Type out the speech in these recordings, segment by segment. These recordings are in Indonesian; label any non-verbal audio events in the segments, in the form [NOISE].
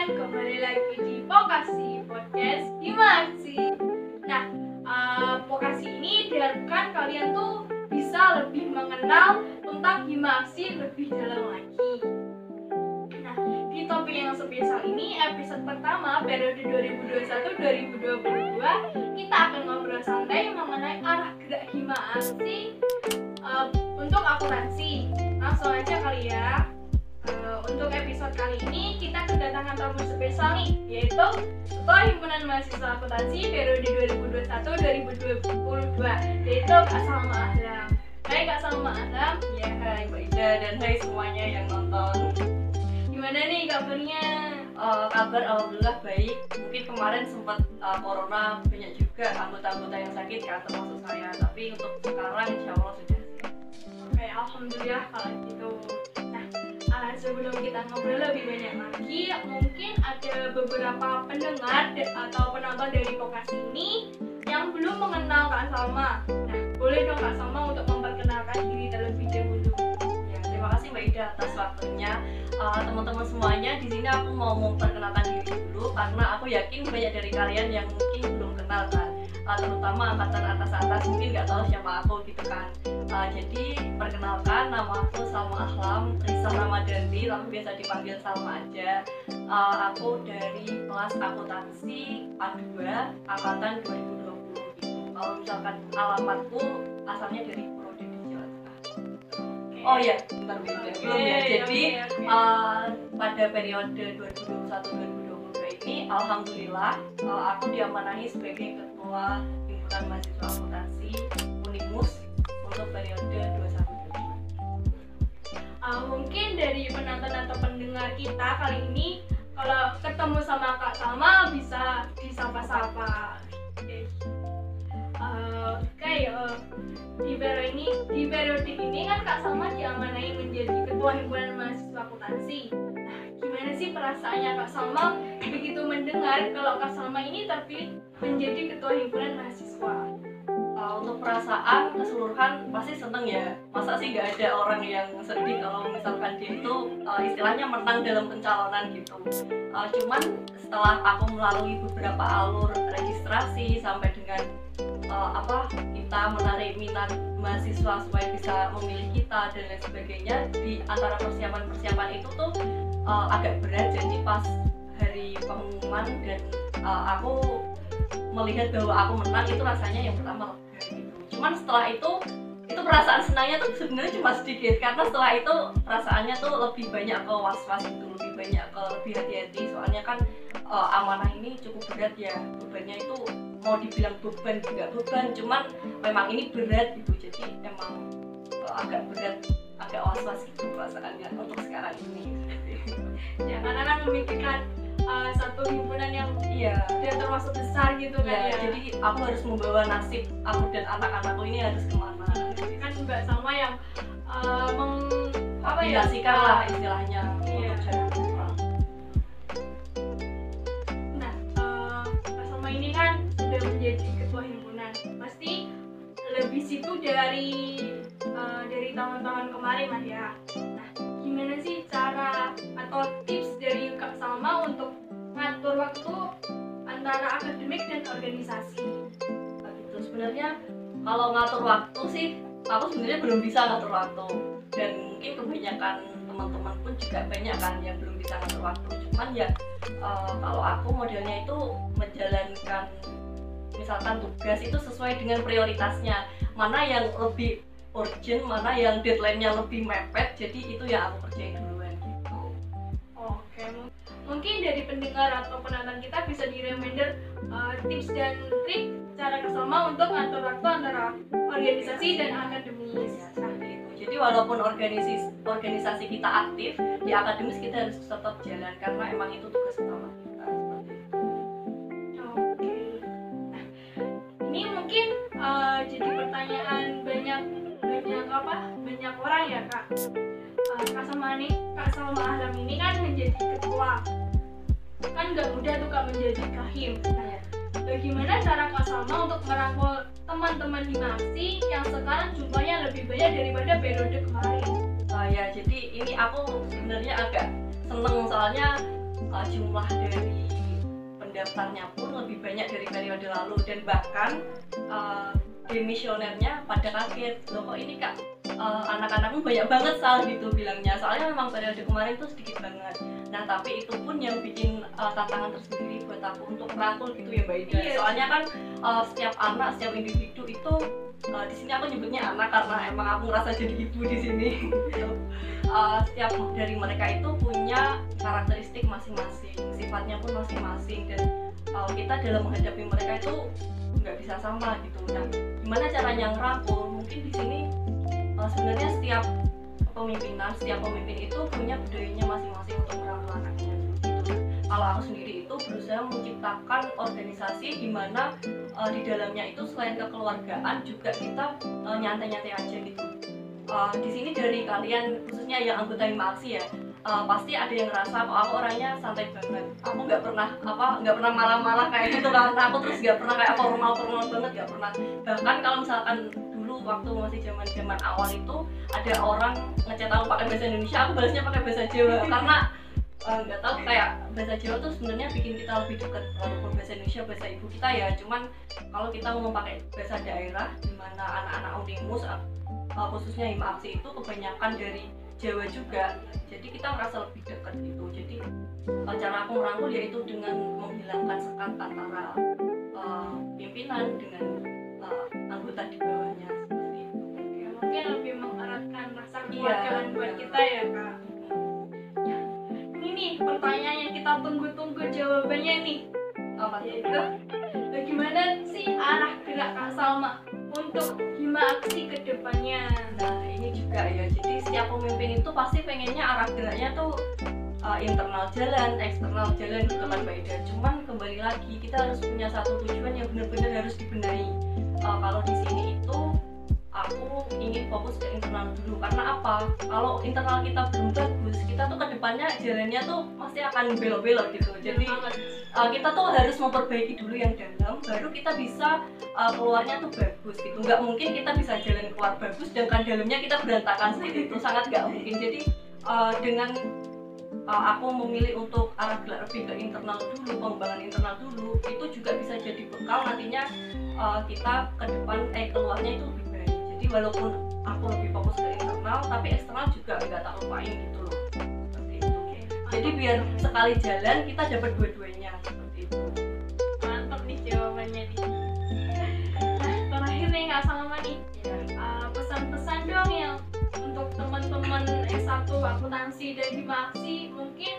teman-teman, kembali lagi di Pokasi Podcast Himaksi. Nah, uh, ini diharapkan kalian tuh bisa lebih mengenal tentang Himaksi lebih dalam lagi. Nah, di topik yang spesial ini, episode pertama periode 2021-2022, kita akan ngobrol santai mengenai arah gerak Himaksi uh, untuk akuntansi. Langsung aja kali ya. Uh, untuk episode kali ini kita kedatangan tamu spesial nih yaitu Ketua Himpunan Mahasiswa Akuntansi periode 2021-2022 yaitu Kak Salma Ahlam. Hai Kak Salma Ahlam. Ya, hai Mbak Ida dan hai semuanya yang nonton. Gimana nih kabarnya? Uh, kabar alhamdulillah baik. Mungkin kemarin sempat uh, corona banyak juga anggota-anggota yang sakit kan termasuk saya. Tapi untuk sekarang insya Allah sudah sehat. Oke, alhamdulillah kalau gitu. Uh, sebelum kita ngobrol lebih banyak lagi, mungkin ada beberapa pendengar de- atau penonton dari Pokasi ini yang belum mengenal Kak Salma. Nah, boleh dong Kak Salma untuk memperkenalkan diri terlebih dahulu. Ya, terima kasih Mbak Ida atas waktunya. Uh, teman-teman semuanya di sini aku mau memperkenalkan diri dulu karena aku yakin banyak dari kalian yang mungkin belum kenal kan. Uh, terutama angkatan atas-atas mungkin nggak tahu siapa aku gitu kan. Uh, jadi perkenalkan nama aku Salma Ahlam Risa Ramadhani, tapi biasa dipanggil Salma aja. Uh, aku dari kelas akuntansi A2 angkatan 2020 gitu. Kalau misalkan alamatku asalnya dari Prodi di Jawa Tengah. Oh iya, bentar beda belum ya. Jadi oke, oke. uh, pada periode 2021-2022 ini, alhamdulillah uh, aku diamanahi sebagai ketua himpunan mahasiswa akuntansi Unimus untuk periode 21 Uh, mungkin dari penonton atau pendengar kita kali ini kalau ketemu sama Kak Salma bisa disapa-sapa. Oke. Uh, Oke, uh, di periode ini di periode ini kan Kak Salma diamanahi menjadi ketua himpunan mahasiswa akuntansi. Sih perasaannya Kak Salma? Begitu mendengar kalau Kak Salma ini terpilih menjadi ketua himpunan mahasiswa? Uh, untuk perasaan keseluruhan pasti seneng ya. Masa sih nggak ada orang yang sedih kalau misalkan dia itu uh, istilahnya menang dalam pencalonan gitu. Uh, cuman setelah aku melalui beberapa alur registrasi sampai dengan apa kita menarik minat mahasiswa supaya bisa memilih kita dan lain sebagainya di antara persiapan-persiapan uh, agak berat jadi pas hari pengumuman dan uh, aku melihat bahwa aku menang itu rasanya yang pertama gitu. Cuman setelah itu itu perasaan senangnya tuh sebenarnya cuma sedikit karena setelah itu perasaannya tuh lebih banyak ke was-was itu lebih banyak ke lebih hati-hati. Soalnya kan eh, amanah ini cukup berat ya bebannya itu mau dibilang beban juga beban cuman memang ini berat gitu. Jadi emang eh, agak berat agak was-was gitu perasaannya untuk sekarang ini [LAUGHS] Ya, karena kan memikirkan uh, satu himpunan yang iya dia termasuk besar gitu kan Ya, ya. jadi aku harus membawa nasib aku dan anak-anakku ini harus ke mana kan Mbak Salma yang uh, meng apa ya? Lah istilahnya Iya. untuk. Nah, uh, Salma ini kan sudah menjadi ketua himpunan. Pasti lebih situ dari uh, dari tahun-tahun kemarin lah ya. Akademik dan organisasi? Gitu. Sebenarnya kalau ngatur waktu sih aku sebenarnya belum bisa ngatur waktu. Dan mungkin kebanyakan teman-teman pun juga banyak kan yang belum bisa ngatur waktu. Cuman ya eh, kalau aku modelnya itu menjalankan misalkan tugas itu sesuai dengan prioritasnya. Mana yang lebih urgent mana yang deadline-nya lebih mepet jadi itu yang aku kerjain duluan gitu. Oke, mung- mungkin dari pendengar atau penonton kita bisa di reminder uh, tips dan trik cara kesama untuk ngatur waktu antara organisasi dan akademis. Ya, itu. Jadi walaupun organisasi organisasi kita aktif di akademis kita harus tetap jalan karena emang itu tugas utama kita. Oke. Nah, ini mungkin uh, jadi pertanyaan banyak banyak apa? Banyak orang ya kak. Uh, kak Salma nih, kak Salma Ahlam ini kan menjadi ketua. Kan nggak mudah tuh kak menjadi kahim. Nah, bagaimana cara Kak Salma untuk merangkul teman-teman di Maksi yang sekarang jumlahnya lebih banyak daripada periode kemarin? Uh, ya jadi ini aku sebenarnya agak seneng soalnya uh, jumlah dari pendaftarnya pun lebih banyak dari periode lalu. Dan bahkan uh, demisionernya pada kaget. Loh kok ini kak? Uh, anak-anakmu banyak banget sal gitu bilangnya. Soalnya memang periode kemarin tuh sedikit banget nah tapi itu pun yang bikin uh, tantangan tersendiri buat aku untuk merangkul gitu ya mbak Ida. Iya. soalnya kan uh, setiap anak setiap individu itu uh, di sini aku nyebutnya anak karena emang aku ngerasa jadi ibu di sini. Uh, [LAUGHS] setiap dari mereka itu punya karakteristik masing-masing sifatnya pun masing-masing dan uh, kita dalam menghadapi mereka itu nggak bisa sama gitu. Nah gimana caranya ngerangkul? Mungkin di sini uh, sebenarnya setiap kepemimpinan setiap pemimpin itu punya budayanya masing-masing untuk merangkul anaknya gitu. Kalau aku sendiri itu berusaha menciptakan organisasi di mana uh, di dalamnya itu selain kekeluargaan juga kita uh, nyantai-nyantai aja gitu. Uh, di sini dari kalian khususnya yang anggota lima aksi ya uh, pasti ada yang ngerasa kok aku orangnya santai banget. Aku nggak pernah apa nggak pernah marah-marah kayak gitu kan. Aku terus nggak pernah kayak formal formal banget nggak pernah. Bahkan kalau misalkan dulu waktu masih zaman zaman awal itu ada orang ngechat aku pakai bahasa Indonesia aku balasnya pakai bahasa Jawa. [LAUGHS] Karena eh, nggak tahu kayak bahasa Jawa tuh sebenarnya bikin kita lebih dekat walaupun bahasa Indonesia bahasa ibu kita ya. Cuman kalau kita mau pakai bahasa daerah di mana anak-anak unimus uh, khususnya hima aksi itu kebanyakan dari Jawa juga. Jadi kita merasa lebih dekat gitu. Jadi uh, cara aku merangkul yaitu dengan menghilangkan sekat antara uh, pimpinan dengan uh, anggota di bawahnya buat kita ya kak. Ini nih pertanyaan yang kita tunggu-tunggu jawabannya nih. Apa yaitu bagaimana sih arah gerak kak Salma untuk hima aksi ke depannya? Nah ini juga ya, jadi setiap pemimpin itu pasti pengennya arah geraknya tuh uh, internal jalan, eksternal jalan kan Mbak Ida. Cuman kembali lagi kita harus punya satu tujuan yang benar-benar harus dibenahi. Uh, kalau di sini itu aku ingin fokus ke internal dulu. Karena apa? Kalau internal kita belum bagus, kita tuh ke depannya jalannya tuh pasti akan belok-belok gitu. Jadi banget. uh, kita tuh harus memperbaiki dulu yang dalam baru kita bisa uh, keluarnya tuh bagus gitu. Nggak mungkin kita bisa jalan keluar bagus sedangkan dalamnya kita berantakan seperti itu sangat nggak mungkin. Jadi uh, dengan uh, aku memilih untuk arah lebih ke internal dulu pengembangan internal dulu itu juga bisa jadi bekal nantinya uh, kita ke depan eh keluarnya itu lebih jadi walaupun aku lebih fokus ke internal tapi eksternal juga nggak tak lupain gitu loh. Seperti itu jadi biar sekali jalan kita dapat dua-duanya seperti itu. Mantap nih jawabannya nih. Nah terakhir nih kak Salma nih. Ya uh, pesan-pesan dong yang untuk teman-teman S1 akuntansi dan hima aksi mungkin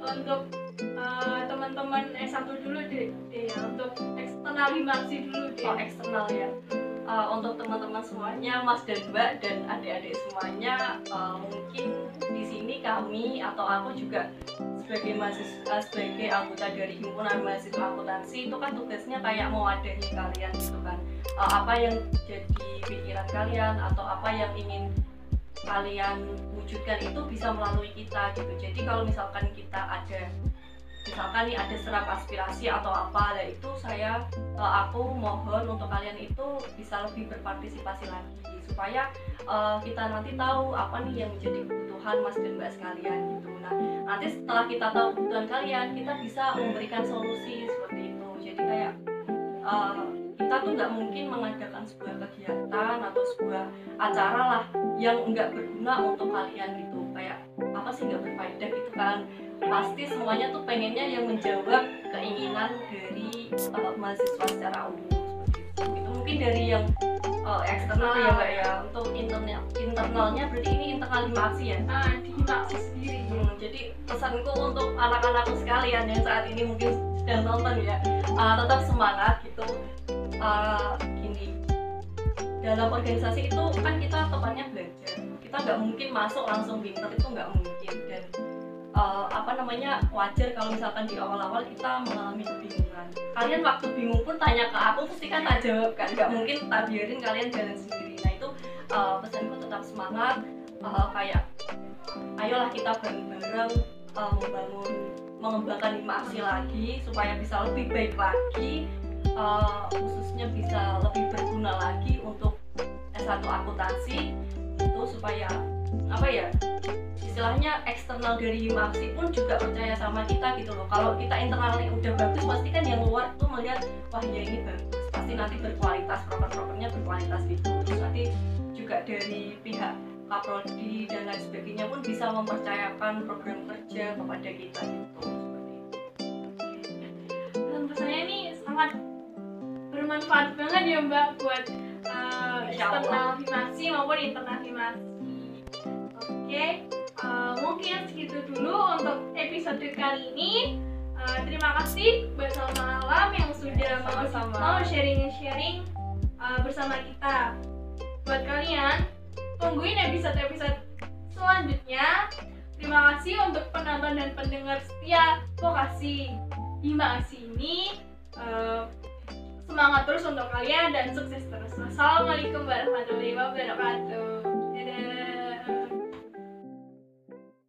untuk uh, teman-teman S1 dulu deh, deh ya untuk eksternal hima aksi dulu deh. Oh eksternal ya Uh, untuk teman-teman semuanya mas dan mbak dan adik-adik semuanya uh, mungkin di sini kami atau aku juga sebagai mahasiswa sebagai anggota dari himpunan mahasiswa akuntansi itu kan tugasnya kayak mewadahi kalian gitu kan. Uh, apa yang jadi pikiran kalian atau apa yang ingin kalian wujudkan itu bisa melalui kita gitu. Jadi kalau misalkan kita ada misalkan nih ada serap aspirasi atau apa lah itu saya eh, aku mohon untuk kalian itu bisa lebih berpartisipasi lagi supaya eh, kita nanti tahu apa nih yang menjadi kebutuhan mas dan mbak sekalian gitu. Nah nanti setelah kita tahu kebutuhan kalian kita bisa memberikan solusi seperti itu. Jadi kayak eh, kita tuh nggak mungkin mengadakan sebuah kegiatan atau sebuah acara lah yang nggak berguna untuk kalian gitu sih nggak berfaedah gitu kan. Pasti semuanya tuh pengennya yang menjawab keinginan dari uh, mahasiswa secara umum seperti itu. itu mungkin dari yang uh, eksternal ya mbak ya. Untuk internal internalnya berarti ini internal lima aksi ya? Nah di hima aksi sendiri. Hmm, jadi pesanku untuk anak-anakku sekalian yang saat ini mungkin sedang nonton ya uh, tetap semangat gitu. Uh, gini. Dalam organisasi itu kan kita tempatnya belajar kita nggak mungkin masuk langsung pinter itu nggak mungkin? Dan uh, apa namanya wajar kalau misalkan di awal-awal kita mengalami kebingungan. Kalian waktu bingung pun tanya ke aku pasti kan tak jawab kan? Nggak mungkin tak biarin kalian jalan sendiri. Nah itu uh, pesanku tetap semangat uh, kayak ayolah kita bareng-bareng uh, membangun mengembangkan lima aksi lagi supaya bisa lebih baik lagi uh, khususnya bisa lebih berguna lagi untuk S1 akuntansi supaya apa ya istilahnya eksternal dari Himaksi pun juga percaya sama kita gitu loh kalau kita internalnya udah bagus pasti kan yang luar tuh melihat wah ya ini bagus pasti nanti berkualitas proper-propernya berkualitas gitu terus nanti juga dari pihak kaprodi dan lain sebagainya pun bisa mempercayakan program kerja kepada kita gitu. Dan pesannya ini sangat bermanfaat banget ya Mbak buat uh, eksternal himasi maupun internal Oke, uh, mungkin segitu dulu untuk episode kali ini. Uh, terima kasih buat Salma Alam yang sudah mau, Sama-sama. mau sharing-sharing uh, bersama kita. Buat kalian, tungguin episode-episode selanjutnya. Terima kasih untuk penonton dan pendengar setia Vokasi Hima ini. Uh, semangat terus untuk kalian dan sukses terus. Wassalamualaikum warahmatullahi wabarakatuh.